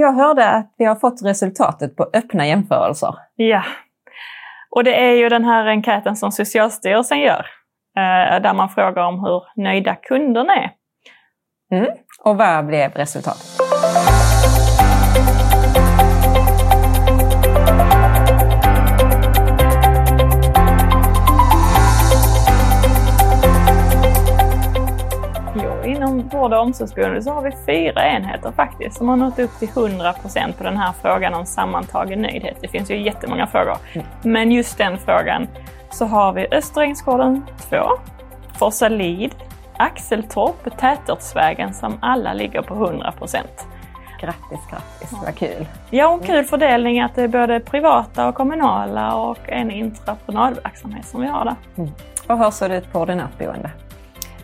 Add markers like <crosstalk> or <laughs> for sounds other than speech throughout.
Jag hörde att vi har fått resultatet på öppna jämförelser. Ja, och det är ju den här enkäten som Socialstyrelsen gör. Eh, där man frågar om hur nöjda kunderna är. Mm. Och vad blev resultatet? Vård och omsorgsboende så har vi fyra enheter faktiskt som har nått upp till 100 procent på den här frågan om sammantagen nöjdhet. Det finns ju jättemånga frågor. Mm. Men just den frågan så har vi Östra Ängsgården 2, Forsalid, Axeltorp och Tätortsvägen som alla ligger på 100 procent. Grattis, grattis, vad kul! Ja, och kul fördelning att det är både privata och kommunala och en intraprenadverksamhet som vi har där. Mm. Och hur ser det ut på ordinatboende?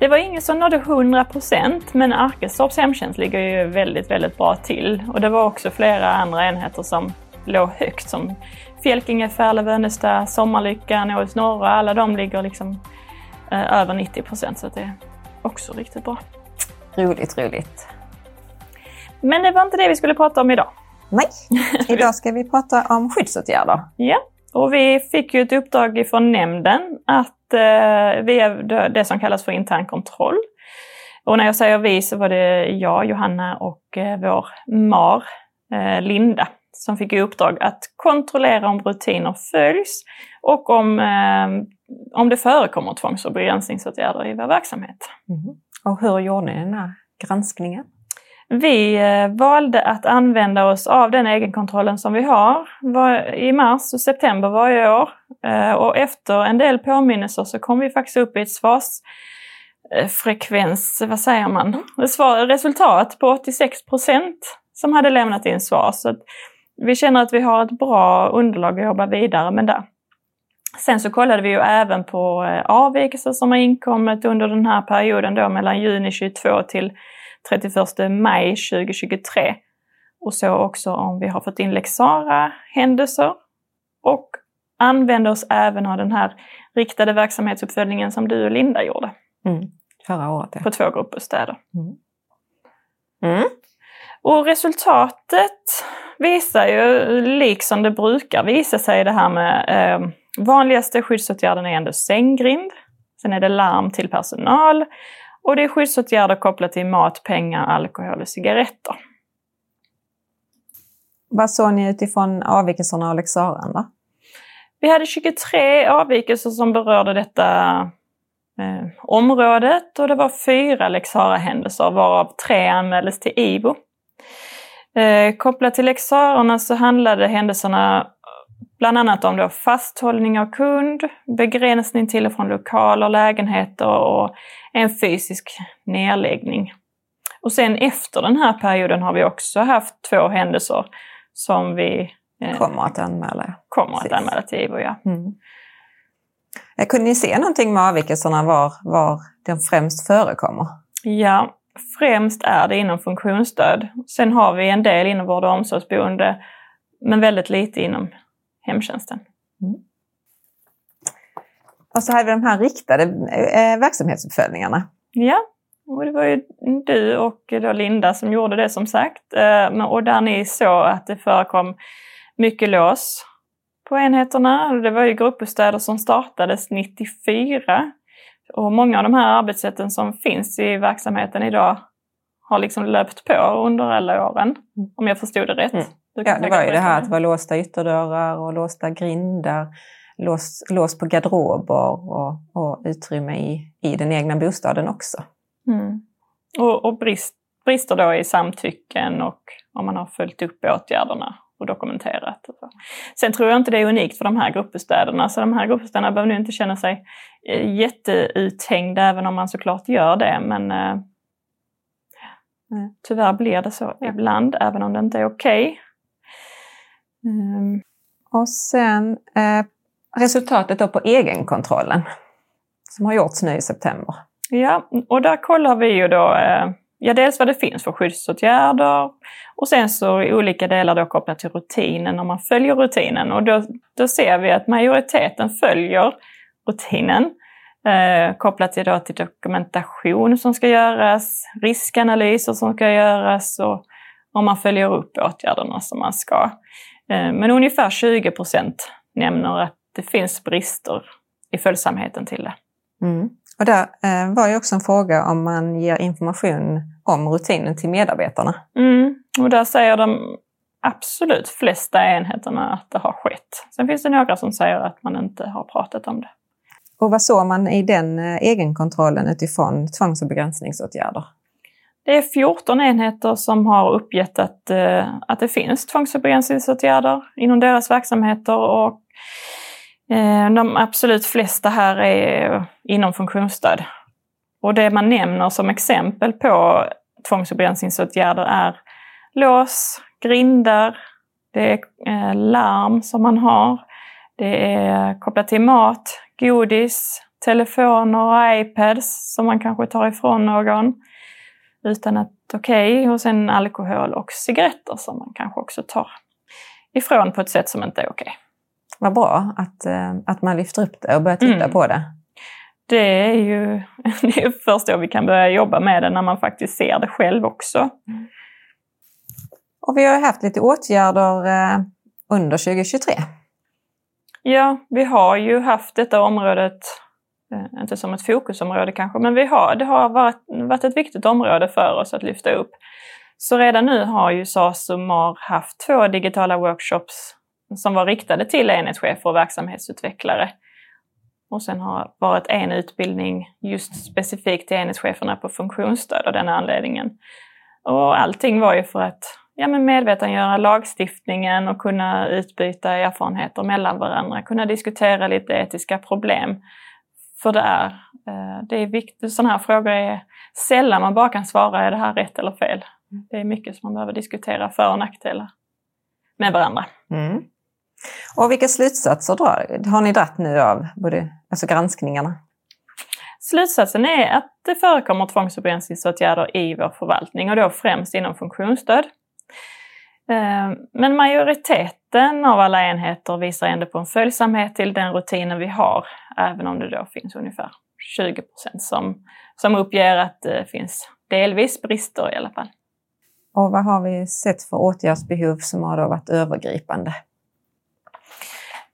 Det var ingen som nådde 100 procent, men Arkestorps hemtjänst ligger ju väldigt, väldigt bra till. Och det var också flera andra enheter som låg högt som Fjälkinge, Färle, Vönestad, Sommarlyckan, Åhus norra. Alla de ligger liksom eh, över 90 procent så det är också riktigt bra. Roligt, roligt. Men det var inte det vi skulle prata om idag. Nej, <laughs> idag ska vi prata om skyddsåtgärder. Ja, och vi fick ju ett uppdrag ifrån nämnden att eh, via det som kallas för intern kontroll. Och när jag säger vi så var det jag, Johanna och eh, vår MAR, eh, Linda, som fick i uppdrag att kontrollera om rutiner följs och om, eh, om det förekommer tvångs och begränsningsåtgärder i vår verksamhet. Mm. Och hur gjorde ni den här granskningen? Vi eh, valde att använda oss av den egenkontrollen som vi har i mars och september varje år. Eh, och efter en del påminnelser så kom vi faktiskt upp i ett svarsfrekvens, vad säger man, resultat på 86 procent som hade lämnat in svar. Så vi känner att vi har ett bra underlag att jobba vidare med där. Sen så kollade vi ju även på eh, avvikelser som har inkommit under den här perioden då mellan juni 22 till 31 maj 2023. Och så också om vi har fått in lex händelser och använder oss även av den här riktade verksamhetsuppföljningen som du och Linda gjorde. Mm. Förra året, ja. På två gruppbostäder. Mm. Mm. Och resultatet visar ju, liksom det brukar visa sig, det här med eh, vanligaste skyddsåtgärden är ändå sänggrind. Sen är det larm till personal och det är skyddsåtgärder kopplat till mat, pengar, alkohol och cigaretter. Vad såg ni utifrån avvikelserna och lex Vi hade 23 avvikelser som berörde detta eh, området och det var fyra lex händelser varav tre anmäldes till IVO. Eh, kopplat till lex så handlade händelserna bland annat om då fasthållning av kund, begränsning till och från lokaler, lägenheter och en fysisk nedläggning. Och sen efter den här perioden har vi också haft två händelser som vi eh, kommer att anmäla. Kommer att anmäla till IVO, ja. Mm. Kunde ni se någonting med avvikelserna var, var de främst förekommer? Ja, främst är det inom funktionsstöd. Sen har vi en del inom vård och omsorgsboende, men väldigt lite inom hemtjänsten. Mm. Och så hade vi de här riktade eh, verksamhetsuppföljningarna. Ja, och det var ju du och då Linda som gjorde det som sagt. Eh, och där ni såg att det förekom mycket lås på enheterna. Det var ju gruppbostäder som startades 94. Och många av de här arbetssätten som finns i verksamheten idag har liksom löpt på under alla åren, mm. om jag förstod det rätt. Mm. Ja, det var ju det här att det var låsta ytterdörrar och låsta grindar, lås, lås på garderober och, och utrymme i, i den egna bostaden också. Mm. Och, och brist, brister då i samtycken och om man har följt upp åtgärderna och dokumenterat. Sen tror jag inte det är unikt för de här gruppbostäderna, så de här gruppbostäderna behöver nu inte känna sig eh, jätteuthängda, även om man såklart gör det. Men eh, tyvärr blir det så ibland, även om det inte är okej. Okay. Mm. Och sen eh, resultatet då på egenkontrollen som har gjorts nu i september. Ja, och där kollar vi ju då eh, ja, dels vad det finns för skyddsåtgärder och sen så i olika delar då kopplat till rutinen, om man följer rutinen. Och då, då ser vi att majoriteten följer rutinen. Eh, kopplat till, då till dokumentation som ska göras, riskanalyser som ska göras och om man följer upp åtgärderna som man ska. Eh, men ungefär 20 procent nämner att det finns brister i följsamheten till det. Mm. Och där eh, var ju också en fråga om man ger information om rutinen till medarbetarna. Mm. Och där säger de absolut flesta enheterna att det har skett. Sen finns det några som säger att man inte har pratat om det. Och vad såg man i den eh, egenkontrollen utifrån tvångs och begränsningsåtgärder? Det är 14 enheter som har uppgett att, eh, att det finns tvångs och begränsningsåtgärder inom deras verksamheter och eh, de absolut flesta här är inom funktionsstöd. Och det man nämner som exempel på tvångs och begränsningsåtgärder är lås, grindar, det är eh, larm som man har, det är kopplat till mat, godis, telefoner och iPads som man kanske tar ifrån någon utan att okej, okay, och sen alkohol och cigaretter som man kanske också tar ifrån på ett sätt som inte är okej. Okay. Vad bra att, eh, att man lyfter upp det och börjar titta mm. på det. Det är ju <laughs> det är först då vi kan börja jobba med det, när man faktiskt ser det själv också. Mm. Och vi har haft lite åtgärder eh, under 2023. Ja, vi har ju haft detta området, Eh, inte som ett fokusområde kanske, men vi har, det har varit, varit ett viktigt område för oss att lyfta upp. Så redan nu har ju SASUMAR MAR haft två digitala workshops som var riktade till enhetschefer och verksamhetsutvecklare. Och sen har varit en utbildning just specifikt till enhetscheferna på funktionsstöd av den anledningen. Och allting var ju för att ja, men medvetandegöra lagstiftningen och kunna utbyta erfarenheter mellan varandra, kunna diskutera lite etiska problem. För det är, eh, det är viktigt, sådana här frågor är sällan man bara kan svara, är det här rätt eller fel? Det är mycket som man behöver diskutera, för och nackdelar med varandra. Mm. Och vilka slutsatser drar, har ni dratt nu av både, alltså granskningarna? Slutsatsen är att det förekommer tvångs och begränsningsåtgärder i vår förvaltning och då främst inom funktionsstöd. Eh, men majoriteten av alla enheter visar ändå på en följsamhet till den rutinen vi har, även om det då finns ungefär 20 procent som, som uppger att det finns delvis brister i alla fall. Och vad har vi sett för åtgärdsbehov som har varit övergripande?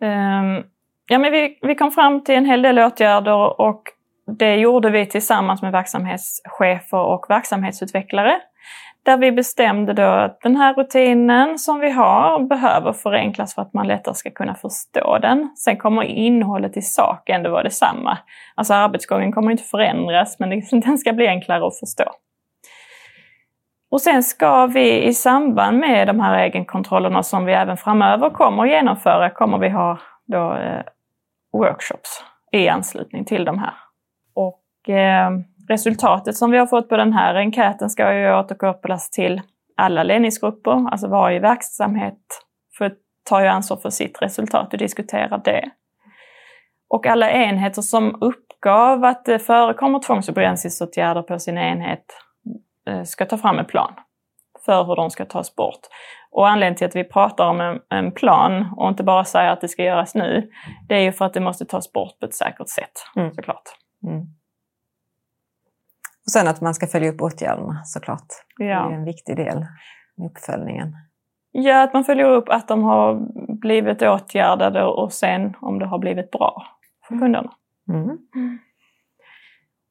Um, ja, men vi, vi kom fram till en hel del åtgärder och det gjorde vi tillsammans med verksamhetschefer och verksamhetsutvecklare. Där vi bestämde då att den här rutinen som vi har behöver förenklas för att man lättare ska kunna förstå den. Sen kommer innehållet i sak ändå vara detsamma. Alltså arbetsgången kommer inte förändras men <laughs> den ska bli enklare att förstå. Och sen ska vi i samband med de här egenkontrollerna som vi även framöver kommer att genomföra, kommer vi ha då, eh, workshops i anslutning till de här. Och eh, resultatet som vi har fått på den här enkäten ska ju återkopplas till alla ledningsgrupper, alltså varje verksamhet för, tar ju ansvar för sitt resultat och diskuterar det. Och alla enheter som uppgav att det förekommer tvångs och begränsningsåtgärder på sin enhet eh, ska ta fram en plan för hur de ska tas bort. Och anledningen till att vi pratar om en, en plan och inte bara säger att det ska göras nu, det är ju för att det måste tas bort på ett säkert sätt mm. såklart. Mm. Och sen att man ska följa upp åtgärderna såklart. Ja. Det är en viktig del i uppföljningen. Ja, att man följer upp att de har blivit åtgärdade och sen om det har blivit bra för mm. kunderna. Mm.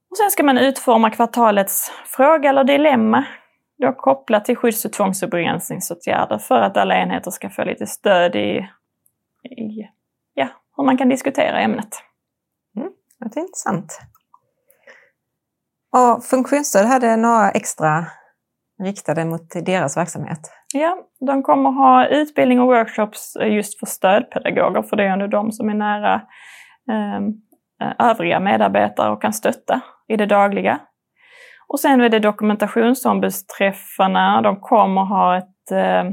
Och sen ska man utforma kvartalets fråga eller dilemma då kopplat till skydds och tvångs och begränsningsåtgärder för att alla enheter ska få lite stöd i, i ja, hur man kan diskutera ämnet. Mm, det är intressant. Och funktionsstöd hade några extra riktade mot deras verksamhet. Ja, de kommer ha utbildning och workshops just för stödpedagoger, för det är ändå de som är nära ehm, eh, övriga medarbetare och kan stötta i det dagliga. Och sen är det dokumentationsombudsträffarna. De kommer ha ett eh,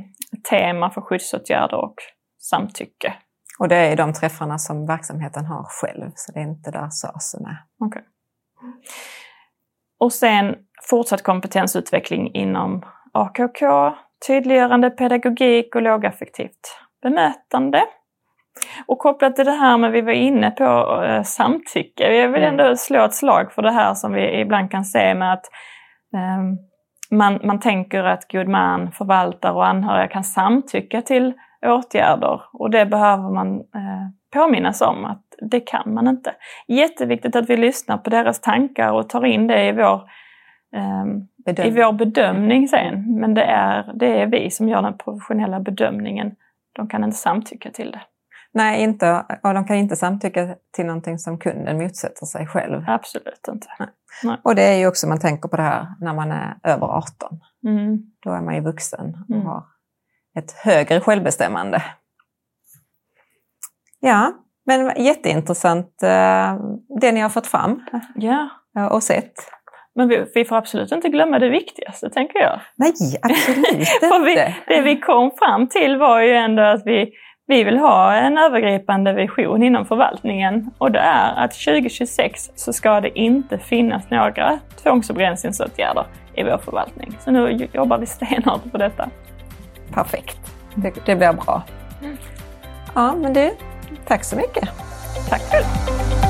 tema för skyddsåtgärder och samtycke. Och det är de träffarna som verksamheten har själv, så det är inte där SAS är med. Okay. Och sen fortsatt kompetensutveckling inom AKK, tydliggörande pedagogik och lågaffektivt bemötande. Och kopplat till det här med vi var inne på eh, samtycke, jag vill mm. ändå slå ett slag för det här som vi ibland kan se med att eh, man, man tänker att god man, förvaltare och anhöriga kan samtycka till åtgärder och det behöver man eh, påminnas om att det kan man inte. Jätteviktigt att vi lyssnar på deras tankar och tar in det i vår, eh, i vår bedömning sen. Men det är, det är vi som gör den professionella bedömningen. De kan inte samtycka till det. Nej, inte, och de kan inte samtycka till någonting som kunden motsätter sig själv. Absolut inte. Nej. Nej. Och det är ju också, man tänker på det här när man är över 18. Mm. Då är man ju vuxen och Mm. har ett högre självbestämmande. Ja, men jätteintressant eh, det ni har fått fram Ja, eh, och sett. men vi, vi får absolut inte glömma det viktigaste, tänker jag. Nej, absolut <laughs> För vi, inte. det vi kom fram till var ju ändå att vi, vi vill ha en övergripande vision inom förvaltningen och det är att 2026 så ska det inte finnas några tvångs och begränsningsåtgärder i vår förvaltning. Så nu jobbar vi stenhårt på detta. Perfekt. Det, det blir bra. Ja, men du, tack så mycket. Tack själv!